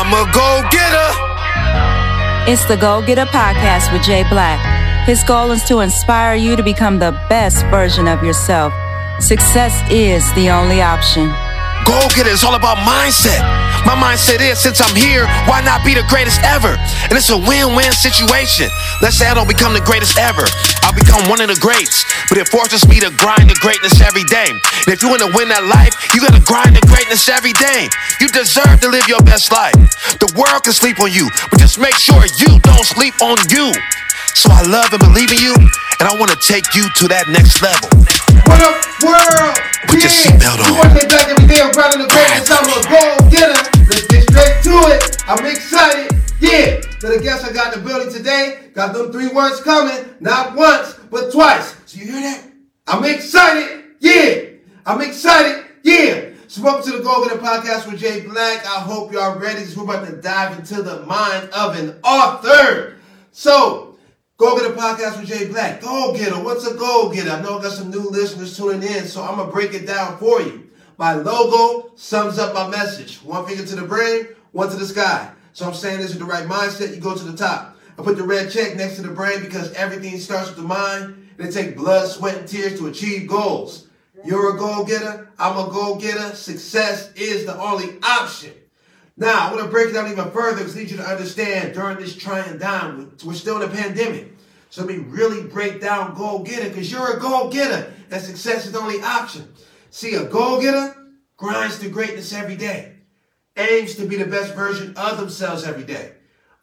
I'm a go getter. It's the Go Getter Podcast with Jay Black. His goal is to inspire you to become the best version of yourself. Success is the only option. Go getter is all about mindset. My mindset is since I'm here, why not be the greatest ever? And it's a win win situation. Let's say I don't become the greatest ever. I'll become one of the greats. But it forces me to grind the greatness every day. And if you want to win that life, you got to grind the greatness every day. You deserve to live your best life. The world can sleep on you, but just make sure you don't sleep on you. So I love and believe in you, and I want to take you to that next level. What up, world? Put your seatbelt on. You want to take back every day I'm grinding the greatness. I'm a go getter. Let's get straight to it. I'm excited. So the guests I got in the building today got them three words coming, not once, but twice. So you hear that? I'm excited. Yeah. I'm excited. Yeah. So welcome to the Go Getter Podcast with Jay Black. I hope y'all ready. So we're about to dive into the mind of an author. So Go Get Getter Podcast with Jay Black. Go Getter. What's a Go Getter? I know I got some new listeners tuning in, so I'm going to break it down for you. My logo sums up my message. One finger to the brain, one to the sky. So I'm saying this with the right mindset, you go to the top. I put the red check next to the brain because everything starts with the mind. They take blood, sweat, and tears to achieve goals. You're a goal getter. I'm a goal getter. Success is the only option. Now, I want to break it down even further because I need you to understand during this trying time, we're still in a pandemic. So let me really break down goal getter because you're a goal getter and success is the only option. See, a goal getter grinds to greatness every day, aims to be the best version of themselves every day,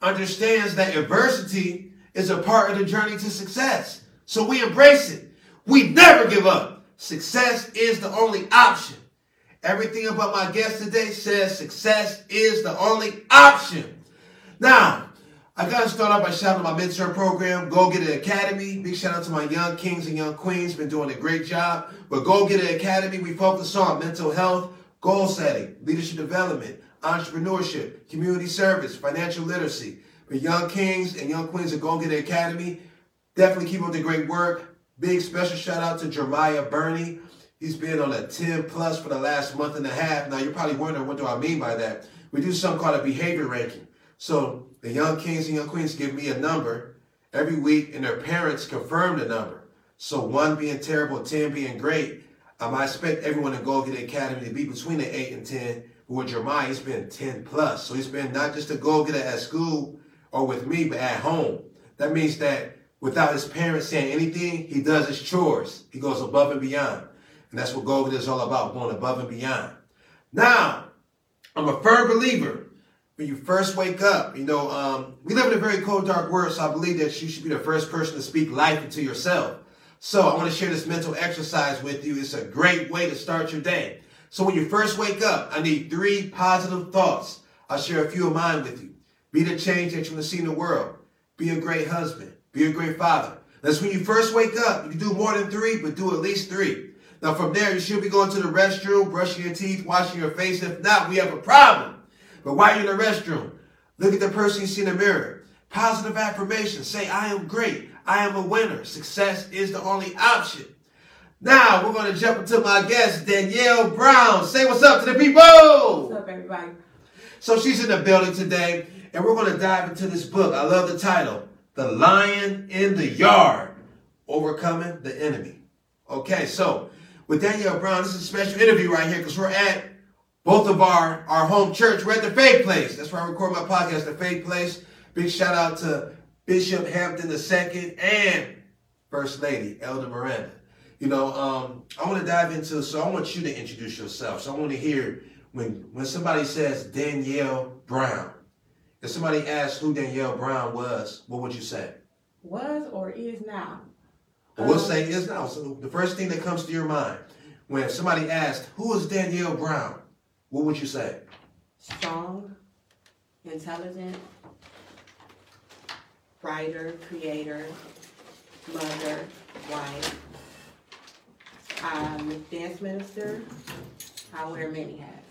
understands that adversity is a part of the journey to success. So we embrace it. We never give up. Success is the only option. Everything about my guest today says success is the only option. Now, I gotta start off by shouting out my mentor program, Go Get It Academy. Big shout out to my young kings and young queens, been doing a great job. But Go Get It Academy, we focus on mental health, goal setting, leadership development, entrepreneurship, community service, financial literacy. For young kings and young queens at Go Get It Academy, definitely keep up the great work. Big special shout out to Jeremiah Burney. He's been on a 10 plus for the last month and a half. Now you're probably wondering what do I mean by that? We do something called a behavior ranking. So the young kings and young queens give me a number every week and their parents confirm the number. So one being terrible, 10 being great. Um, I expect everyone to go get the academy to be between the 8 and 10. With Jeremiah, he's been 10 plus. So he's been not just a go-getter at school or with me, but at home. That means that without his parents saying anything, he does his chores. He goes above and beyond. And that's what go-getter is all about, going above and beyond. Now, I'm a firm believer when you first wake up, you know, um, we live in a very cold, dark world, so I believe that you should be the first person to speak life into yourself. So I want to share this mental exercise with you. It's a great way to start your day. So when you first wake up, I need three positive thoughts. I'll share a few of mine with you. Be the change that you want to see in the world. Be a great husband. Be a great father. That's when you first wake up. You can do more than three, but do at least three. Now from there, you should be going to the restroom, brushing your teeth, washing your face. If not, we have a problem. But while you're in the restroom, look at the person you see in the mirror. Positive affirmation. Say, I am great. I am a winner. Success is the only option. Now we're going to jump into my guest, Danielle Brown. Say what's up to the people. What's up, everybody? So she's in the building today, and we're going to dive into this book. I love the title, The Lion in the Yard, Overcoming the Enemy. Okay, so with Danielle Brown, this is a special interview right here because we're at both of our, our home church. We're at the Faith Place. That's where I record my podcast, the Faith Place. Big shout out to Bishop Hampton II and First Lady Elder Miranda. You know, um, I want to dive into, so I want you to introduce yourself. So I want to hear when when somebody says Danielle Brown, if somebody asks who Danielle Brown was, what would you say? Was or is now? Well, we'll Um, say is now. So the first thing that comes to your mind when somebody asks, who is Danielle Brown? What would you say? Strong, intelligent, writer, creator, mother, wife. I'm a dance minister. I wear many hats.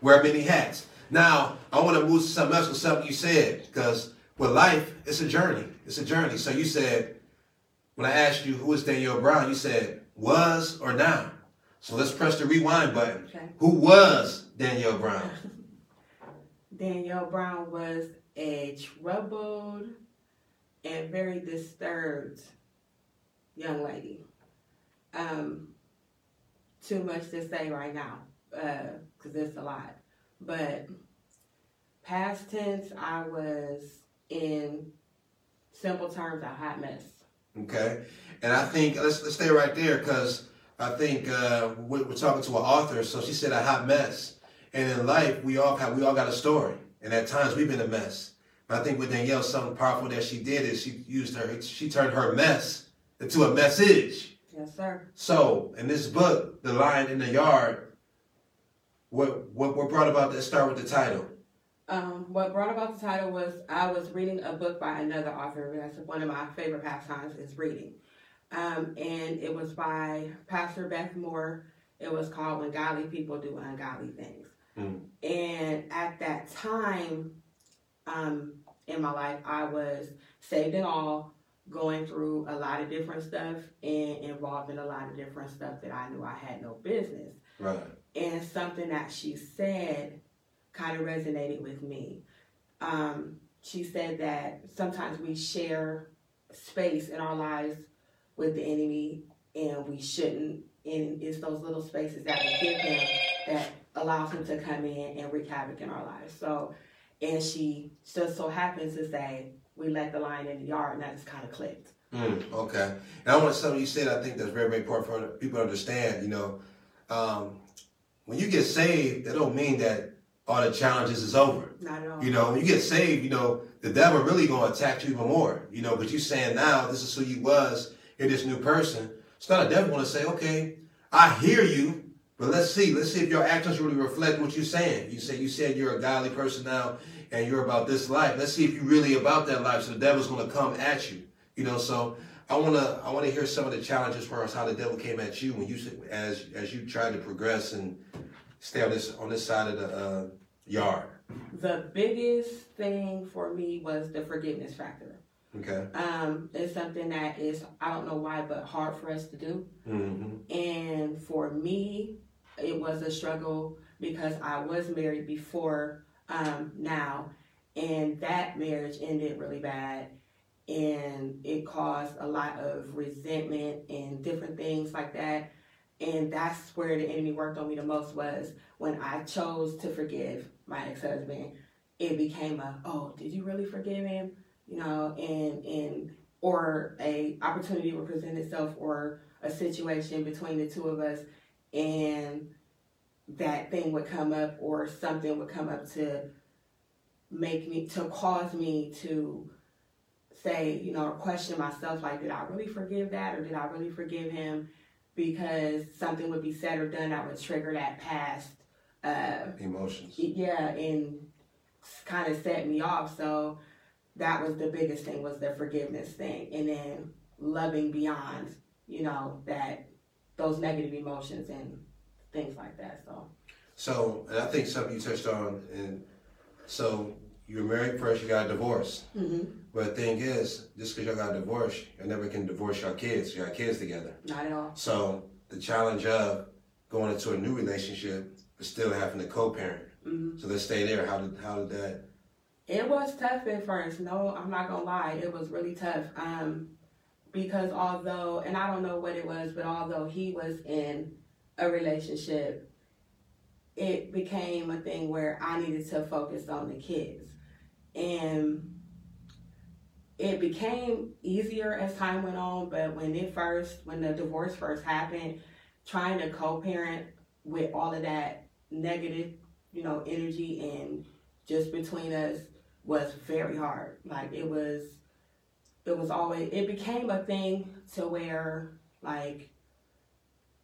Wear many hats. Now, I want to move to something else with something you said, because with life, it's a journey. It's a journey. So you said, when I asked you who is Danielle Brown, you said was or now. So let's press the rewind button. Okay. Who was Danielle Brown? Danielle Brown was a troubled and very disturbed young lady. Um, too much to say right now, because uh, it's a lot. But past tense, I was in simple terms a hot mess. Okay, and I think let's let's stay right there because I think uh, we're, we're talking to an author, so she said a hot mess. And in life, we all have we all got a story, and at times we've been a mess. But I think with Danielle, something powerful that she did is she used her she turned her mess into a message. Yes, sir. So in this book, The Lion in the Yard, what what what brought about that? Start with the title. Um, what brought about the title was I was reading a book by another author. That's one of my favorite pastimes is reading. Um, and it was by Pastor Beth Moore. It was called When Godly People Do Ungodly Things. Mm. And at that time um, in my life, I was saved and all, going through a lot of different stuff and involved in a lot of different stuff that I knew I had no business. Right. And something that she said kind of resonated with me. Um, she said that sometimes we share space in our lives with the enemy and we shouldn't. And it's those little spaces that we give him that allows him to come in and wreak havoc in our lives. So, and she just so happens to say, we let the lion in the yard, and that just kind of clicked. Mm, okay. And I want something you said, I think that's very, very important for people to understand. You know, um, when you get saved, that don't mean that all the challenges is over. Not at all. You know, when you get saved, you know, the devil really gonna attack you even more. You know, but you saying now this is who you was, you're this new person. It's not a devil gonna say, okay, I hear you, but let's see, let's see if your actions really reflect what you're saying. You say you said you're a godly person now, and you're about this life. Let's see if you're really about that life. So the devil's going to come at you. You know, so I want to I want to hear some of the challenges for us, how the devil came at you when you as as you tried to progress and stay on this on this side of the uh, yard. The biggest thing for me was the forgiveness factor. Okay. Um, it's something that is I don't know why, but hard for us to do. Mm-hmm. And for me, it was a struggle because I was married before um, now, and that marriage ended really bad, and it caused a lot of resentment and different things like that. And that's where the enemy worked on me the most was when I chose to forgive my ex-husband. It became a, oh, did you really forgive him? You know, and and or a opportunity would present itself or a situation between the two of us and that thing would come up or something would come up to make me to cause me to say, you know, or question myself like, did I really forgive that or did I really forgive him? Because something would be said or done that would trigger that past uh, emotions. Yeah, and kind of set me off. So that was the biggest thing was the forgiveness thing, and then loving beyond, you know, that those negative emotions and things like that. So. So, and I think something you touched on, and so you were married first, you got divorced. Mm-hmm. But the thing is, just because y'all got divorced, you never can divorce your kids. You got kids together. Not at all. So the challenge of going into a new relationship but still having to co-parent. Mm-hmm. So let's stay there. How did how did that? It was tough at first. No, I'm not gonna lie. It was really tough. Um, because although, and I don't know what it was, but although he was in a relationship, it became a thing where I needed to focus on the kids. And it became easier as time went on, but when it first, when the divorce first happened, trying to co-parent with all of that negative, you know, energy and just between us was very hard. Like it was, it was always, it became a thing to where like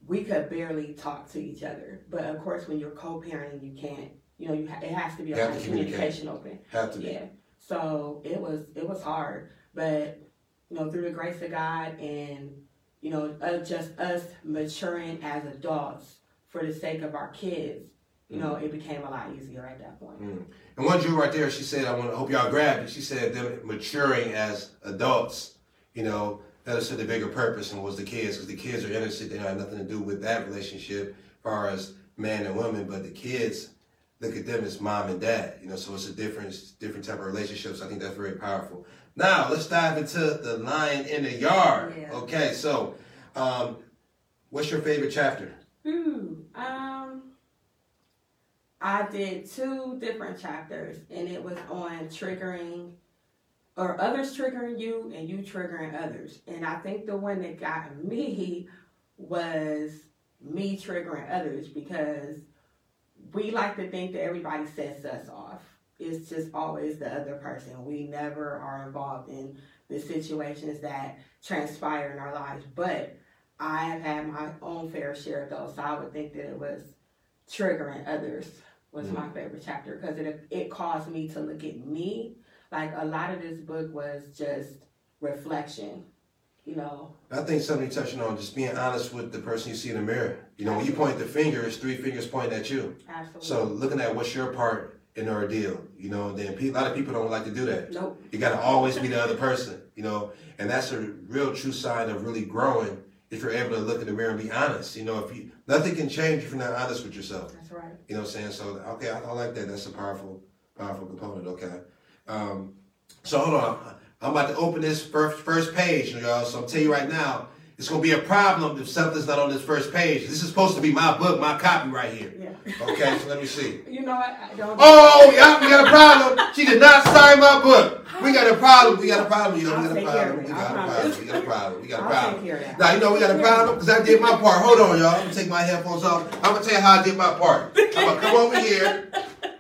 we could barely talk to each other. But of course, when you're co-parenting, you can't. You know, you ha- it has to be a communication open. Have to be. Yeah. So it was it was hard, but you know, through the grace of God and you know, uh, just us maturing as adults for the sake of our kids, you know, it became a lot easier at that point. Mm. And one Drew right there, she said, I want to hope y'all grabbed it. She said them maturing as adults, you know, that is the bigger purpose and was the kids, because the kids are innocent. They have nothing to do with that relationship as far as man and woman, but the kids look at them as mom and dad. You know, so it's a different different type of relationships. I think that's very powerful. Now let's dive into the lion in the yard. Yeah. Okay, so um, what's your favorite chapter? Hmm. Um, I did two different chapters, and it was on triggering or others triggering you and you triggering others. And I think the one that got me was me triggering others because we like to think that everybody sets us off. It's just always the other person. We never are involved in the situations that transpire in our lives. But I have had my own fair share of those. So I would think that it was triggering others was mm-hmm. my favorite chapter because it it caused me to look at me. Like a lot of this book was just reflection, you know. I think something you're touching on just being honest with the person you see in the mirror. You know, when you point the finger, it's three fingers pointing at you. Absolutely. So looking at what's your part in the ordeal, you know, then a lot of people don't like to do that. nope. You got to always be the other person, you know, and that's a real true sign of really growing if you're able to look in the mirror and be honest. You know, if you nothing can change if you're not honest with yourself. That's right. You know what I'm saying? So okay, I, I like that. That's a powerful, powerful component. Okay. Um, so hold on. I'm about to open this first first page, y'all. So I'm telling you right now, it's gonna be a problem if something's not on this first page. This is supposed to be my book, my copy right here. Yeah. Okay, so let me see. You know what? I don't. Oh, yeah, we got a problem. She did not sign my book. We got a problem. We got a problem. You know, we got a take care of problem. We got a problem. We got a problem. We got a problem. take care of that. Now you know we got a problem because I did my part. Hold on, y'all. I'm gonna take my headphones off. I'm gonna tell you how I did my part. I'm gonna come over here.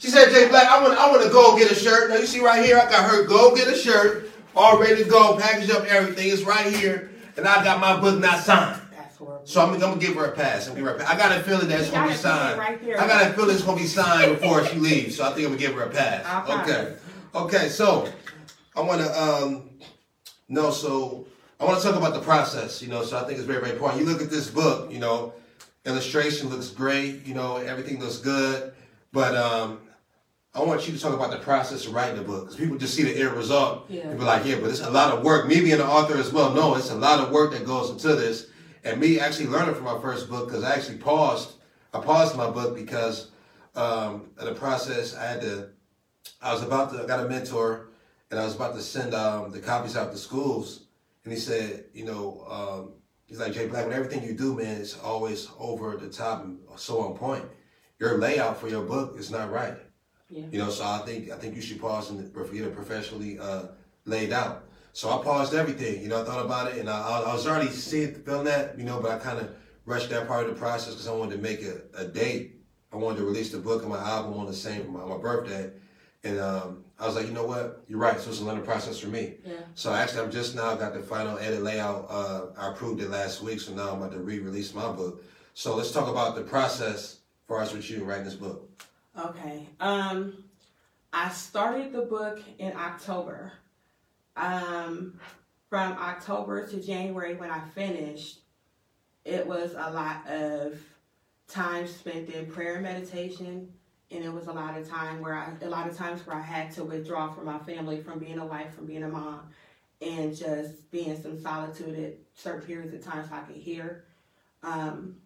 She said, "Jay Black, I want, I want to go get a shirt. Now you see right here, I got her go get a shirt, all ready to go, package up, everything. It's right here, and I got my book not signed. That's horrible. So I'm, I'm gonna give her a pass. I'm gonna give her a pass. I got a feeling that it's gonna be got a feeling signed. right. I got a feeling it's gonna be signed before she leaves. So I think I'm gonna give her a pass. Okay. Okay. So I want to um no. So I want to talk about the process. You know. So I think it's very very important. You look at this book. You know, illustration looks great. You know, everything looks good. But um, I want you to talk about the process of writing the book because people just see the end result Yeah. and be like, yeah, but it's a lot of work. Me being an author as well, no, it's a lot of work that goes into this. And me actually learning from my first book because I actually paused. I paused my book because um, in the process I had to. I was about to. I got a mentor, and I was about to send um, the copies out to schools, and he said, you know, um, he's like Jay Black, with everything you do, man, it's always over the top and so on point. Your layout for your book is not right. Yeah. You know, so I think I think you should pause and get it professionally uh, laid out. So I paused everything. You know, I thought about it, and I, I was already seeing feeling that. You know, but I kind of rushed that part of the process because I wanted to make a, a date. I wanted to release the book and my album on the same my, my birthday, and um, I was like, you know what, you're right. So it's a learning process for me. Yeah. So actually, I'm just now got the final edit layout. Uh, I approved it last week, so now I'm about to re-release my book. So let's talk about the process for us with you writing this book. Okay. Um, I started the book in October. Um, from October to January when I finished, it was a lot of time spent in prayer and meditation, and it was a lot of time where I, a lot of times where I had to withdraw from my family, from being a wife, from being a mom, and just be in some solitude at certain periods of time so I could hear. Um,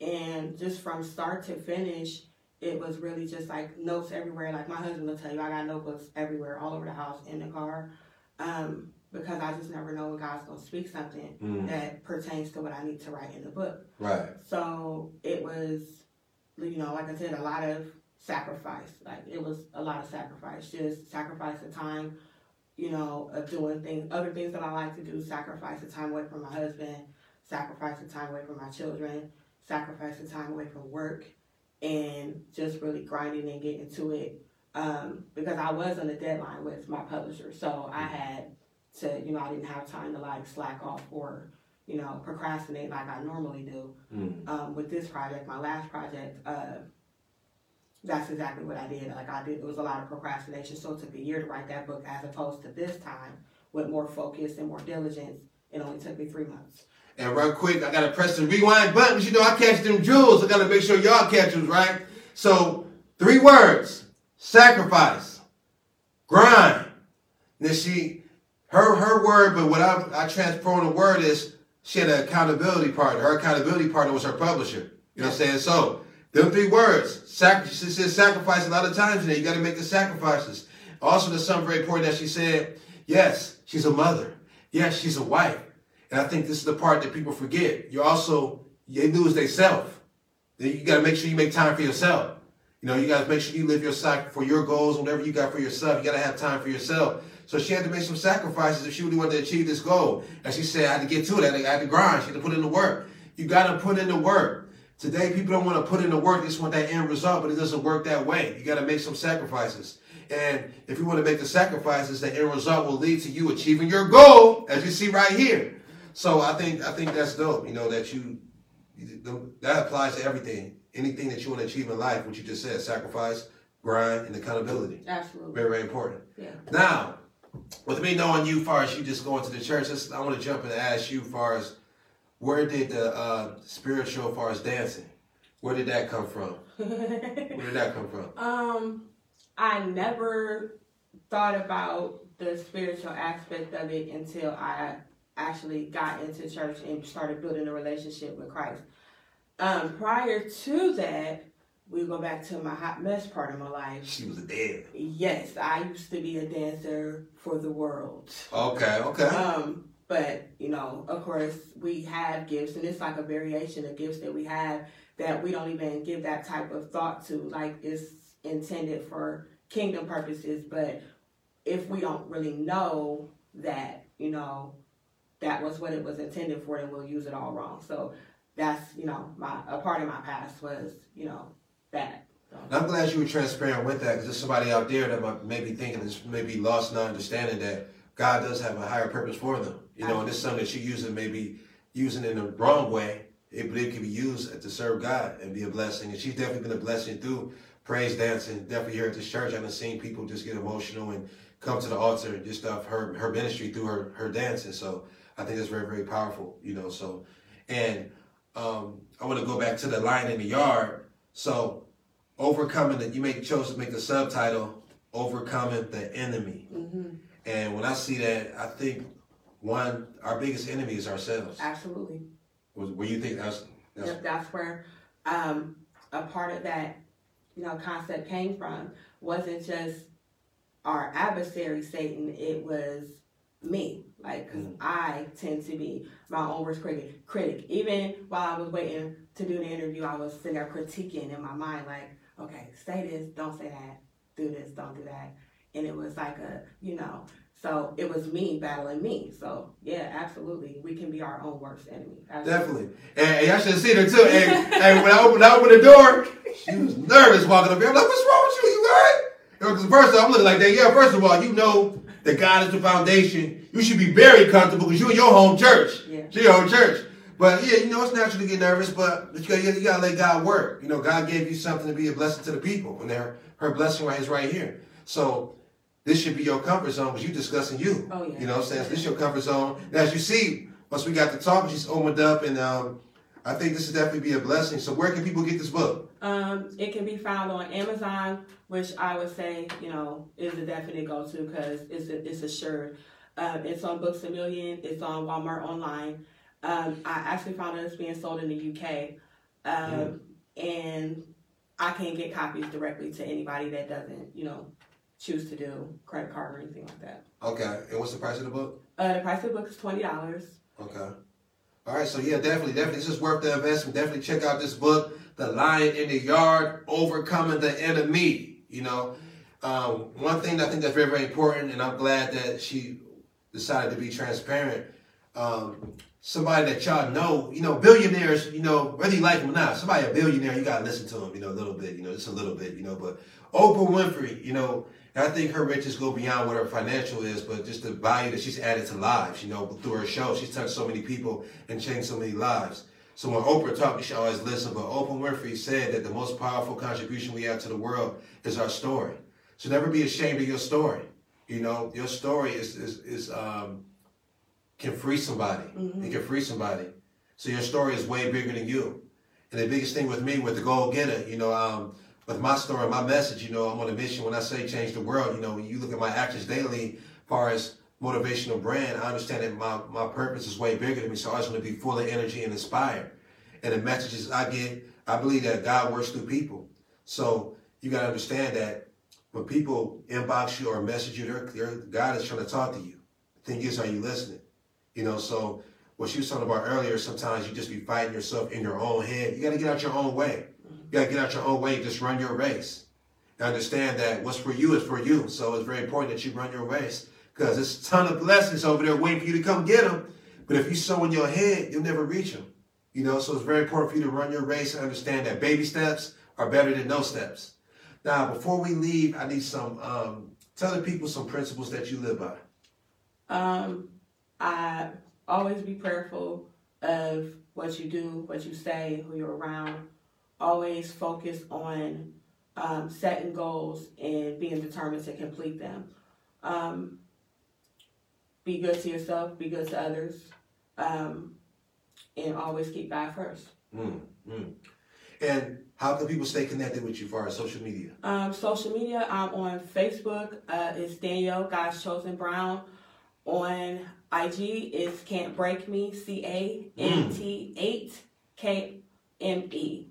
and just from start to finish, it was really just like notes everywhere. Like my husband will tell you, I got notebooks everywhere, all over the house, in the car, um, because I just never know when God's gonna speak something Mm. that pertains to what I need to write in the book. Right. So it was, you know, like I said, a lot of sacrifice. Like it was a lot of sacrifice. Just sacrifice the time, you know, of doing things, other things that I like to do. Sacrifice the time away from my husband. Sacrifice the time away from my children. Sacrifice the time away from work, and just really grinding and getting to it. Um, because I was on a deadline with my publisher, so I had to, you know, I didn't have time to like slack off or you know, procrastinate like I normally do. Mm. Um, with this project, my last project, uh, that's exactly what I did. Like I did, it was a lot of procrastination. So it took a year to write that book, as opposed to this time with more focus and more diligence. It only took me three months. And real quick, I gotta press the rewind button. 'cause You know, I catch them jewels. I gotta make sure y'all catch them, right? So, three words: sacrifice, grind. And Then she, her her word, but what I I transformed the word is she had an accountability partner. Her accountability partner was her publisher. You know what I'm saying? So Them three words. Sac- she says sacrifice a lot of times in there. You got to make the sacrifices. Also, there's something very important that she said. Yes, she's a mother. Yes, she's a wife. And I think this is the part that people forget. You also, they lose they self. You got to make sure you make time for yourself. You know, you got to make sure you live your sac for your goals, whatever you got for yourself. You got to have time for yourself. So she had to make some sacrifices if she really wanted to achieve this goal. And she said, I had to get to it. I had to, I had to grind. She had to put in the work. You got to put in the work. Today, people don't want to put in the work. They just want that end result, but it doesn't work that way. You got to make some sacrifices. And if you want to make the sacrifices, the end result will lead to you achieving your goal, as you see right here. So I think I think that's dope. You know that you that applies to everything, anything that you want to achieve in life. What you just said, sacrifice, grind, and accountability. Absolutely. Very very important. Yeah. Now, with me knowing you, far as you just going to the church, I want to jump in and ask you, far as where did the uh, spiritual, far as dancing, where did that come from? where did that come from? Um, I never thought about the spiritual aspect of it until I actually got into church and started building a relationship with Christ. Um, prior to that, we go back to my hot mess part of my life. She was a dead. Yes, I used to be a dancer for the world. Okay, okay. Um, but you know, of course, we have gifts, and it's like a variation of gifts that we have that we don't even give that type of thought to. Like it's intended for kingdom purposes, but if we don't really know that, you know, that was what it was intended for, and we'll use it all wrong. So that's, you know, my a part of my past was, you know, that. So. I'm glad you were transparent with that because there's somebody out there that might maybe thinking this maybe lost not understanding that God does have a higher purpose for them. You know, and this is something that you're using maybe using in the wrong way, it, but it can be used to serve God and be a blessing. And she's definitely been a blessing through praise dancing. Definitely here at this church, I've seen people just get emotional and come to the altar and just stuff her her ministry through her her dancing. So I think that's very very powerful. You know, so and um, I want to go back to the lion in the yard. So overcoming that you make chose to make the subtitle overcoming the enemy. Mm-hmm. And when I see that, I think one our biggest enemy is ourselves. Absolutely. Was where you think that's that's, yep, that's where um, a part of that you know concept came from wasn't just our adversary Satan. It was me. Like, because Mhm. I tend to be my own worst critic. Critic. Even while I was waiting to do the interview, I was sitting there critiquing in my mind, like, okay, say this, don't say that, do this, don't do that. And it was like a, you know, so it was me battling me. So yeah, absolutely, we can be our own worst enemy. Absolutely. definitely. And, y'all should have seen her too. And, and when I opened, I opened the door, she was nervous walking up here. I'm like, what's wrong with you? You all right? Because first off, I'm looking like that. Yeah, first of all, you know that God is the foundation. You should be very comfortable because you're in your home church. Yeah. It's your home church. But yeah, you know, it's natural to get nervous, but you gotta, you gotta let God work. You know, God gave you something to be a blessing to the people, and her, her blessing right is right here. So this should be your comfort zone because you're discussing you. Oh, yeah. You know what I'm saying? So this is your comfort zone. And as you see, once we got to talk, she's opened up, and um, I think this would definitely be a blessing. So where can people get this book? Um, it can be found on Amazon, which I would say, you know, is a definite go-to because it's a, it's assured. Um, it's on Books a Million. It's on Walmart online. Um, I actually found out it's being sold in the UK, um, and I can get copies directly to anybody that doesn't, you know, choose to do credit card or anything like that. Okay. And what's the price of the book? Uh, the price of the book is twenty dollars. Okay. All right, so yeah, definitely, definitely, this is worth the investment. Definitely check out this book, "The Lion in the Yard: Overcoming the Enemy." You know, um, one thing I think that's very, very important, and I'm glad that she decided to be transparent. Um, somebody that y'all know, you know, billionaires, you know, whether you like them or not, somebody a billionaire, you gotta listen to them, you know, a little bit, you know, just a little bit, you know. But Oprah Winfrey, you know, and I think her riches go beyond what her financial is, but just the value that she's added to lives, you know, through her show. She's touched so many people and changed so many lives. So when Oprah talked, you should always listen. But Oprah Winfrey said that the most powerful contribution we have to the world is our story. So never be ashamed of your story. You know, your story is is, is um, can free somebody. It can free somebody. So your story is way bigger than you. And the biggest thing with me, with the goal getter, you know, um, with my story, my message, you know, I'm on a mission. When I say change the world, you know, when you look at my actions daily, as far as motivational brand, I understand that my, my purpose is way bigger than me. So I just want to be full of energy and inspired. And the messages I get, I believe that God works through people. So you got to understand that when people inbox you or message you, they're, they're, God is trying to talk to you. The thing is, are you listening? You know, so what you was talking about earlier, sometimes you just be fighting yourself in your own head. You got to get out your own way. You got to get out your own way just run your race. And understand that what's for you is for you. So it's very important that you run your race because there's a ton of blessings over there waiting for you to come get them. But if you sow in your head, you'll never reach them. You know, so it's very important for you to run your race and understand that baby steps are better than no steps. Now, before we leave, I need some, um, tell the people some principles that you live by. Um, I always be prayerful of what you do, what you say, who you're around. Always focus on um, setting goals and being determined to complete them. Um, be good to yourself, be good to others. Um, and always keep God first. Mm, mm. And how can people stay connected with you for our social media? Um, social media, I'm on Facebook. Uh, it's Danielle God's Chosen Brown. On IG, it's Can't Break Me, C A N T 8 K M E.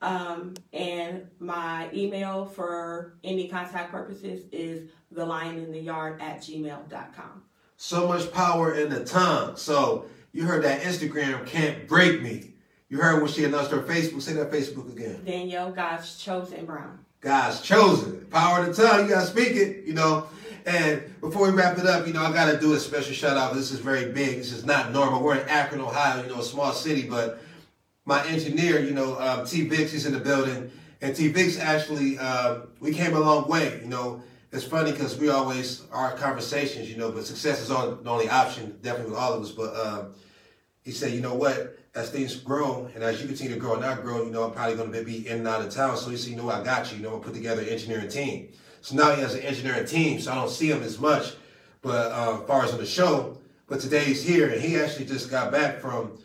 Um, and my email for any contact purposes is the lion in the yard at gmail.com. So much power in the tongue. So you heard that Instagram can't break me. You heard when she announced her Facebook. Say that Facebook again. Danielle God's Chosen Brown. God's chosen. Power of the tongue. You gotta speak it, you know. And before we wrap it up, you know, I gotta do a special shout out. This is very big. This is not normal. We're in Akron, Ohio, you know, a small city, but my engineer, you know, um, T. Vix is in the building. And T. Vix actually, um, we came a long way, you know. It's funny because we always, our conversations, you know, but success is the only option, definitely with all of us. But um, he said, you know what, as things grow and as you continue to grow and I grow, you know, I'm probably going to be in and out of town. So he said, you know I got you. You know, I put together an engineering team. So now he has an engineering team, so I don't see him as much, but uh, as far as on the show. But today he's here, and he actually just got back from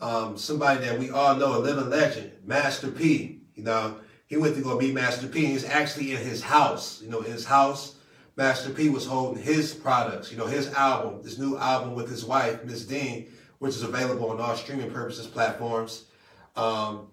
um, somebody that we all know, a living legend, Master P. You know, he went to go meet Master P. He's actually in his house. You know, in his house, Master P was holding his products. You know, his album, this new album with his wife, Miss Dean, which is available on all streaming purposes platforms, um,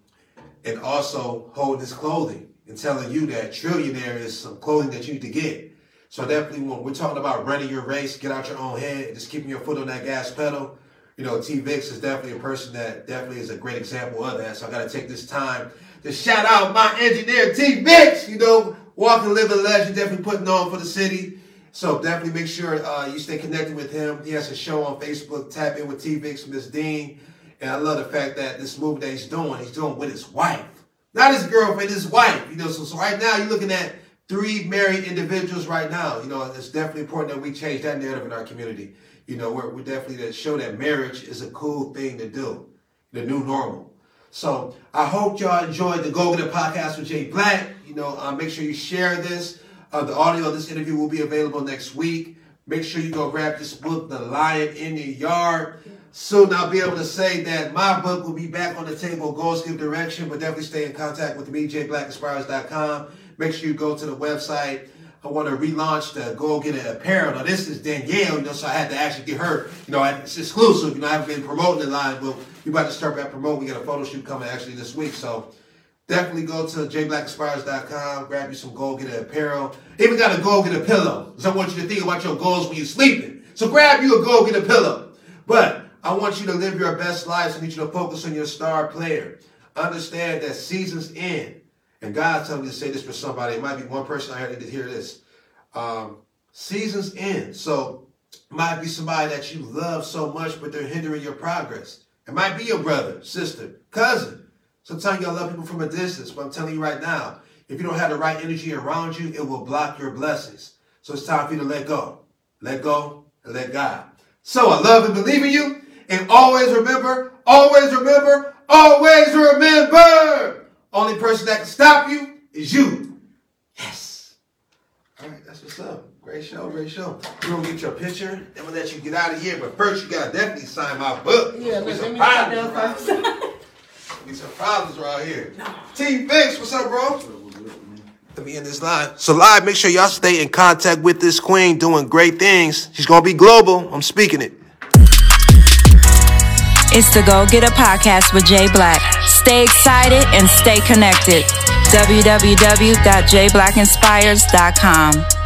and also holding his clothing and telling you that trillionaire is some clothing that you need to get. So definitely when we're talking about running your race, get out your own head, just keeping your foot on that gas pedal. You know, T Vix is definitely a person that definitely is a great example of that. So I got to take this time to shout out my engineer T Vix. You know, walking, living legend, definitely putting on for the city. So definitely make sure uh, you stay connected with him. He has a show on Facebook. Tap in with T Vix, Miss Dean. And I love the fact that this movie that he's doing, he's doing with his wife. Not his girlfriend, his wife. You know, so, so right now you're looking at three married individuals right now. You know, it's definitely important that we change that narrative in our community. You know, we're, we're definitely to show that marriage is a cool thing to do, the new normal. So I hope y'all enjoyed the Go Get It podcast with Jay Black. You know, uh, make sure you share this. Uh, the audio of this interview will be available next week. Make sure you go grab this book, The Lion in the Yard. Soon I'll be able to say that my book will be back on the table, Goals Give Direction, but definitely stay in contact with me, jblackinspires.com. Make sure you go to the website. I want to relaunch the Go Get It apparel. Now this is Danielle, you know, so I had to actually get her. You know, it's exclusive. You know, I haven't been promoting the line, but we're about to start back promoting. We got a photo shoot coming actually this week, so definitely go to jblackinspires.com, grab you some Go Get It apparel. Even got a Go Get It pillow, because I want you to think about your goals when you're sleeping. So grab you a Go Get It pillow. But I want you to live your best life. So I need you to focus on your star player. Understand that seasons end. And God's telling me to say this for somebody. It might be one person I heard to hear this. Um, seasons end. So might be somebody that you love so much, but they're hindering your progress. It might be your brother, sister, cousin. Sometimes you'll love people from a distance, but I'm telling you right now, if you don't have the right energy around you, it will block your blessings. So it's time for you to let go. Let go and let God. So I love and believe in you. And always remember, always remember, always remember, only person that can stop you is you. Yes. All right, that's what's up. Great show, great show. We're gonna get your picture, then we'll let you get out of here. But first, you gotta definitely sign my book. Yeah, Get let, some me sit problems down around first. here. Get some problems around here. T Vix, what's up, bro? Let me end this live. So live, make sure y'all stay in contact with this queen doing great things. She's gonna be global. I'm speaking it. It's the Go Getter Podcast with Jay Black. Stay excited and stay connected. www.jblackinspires.com.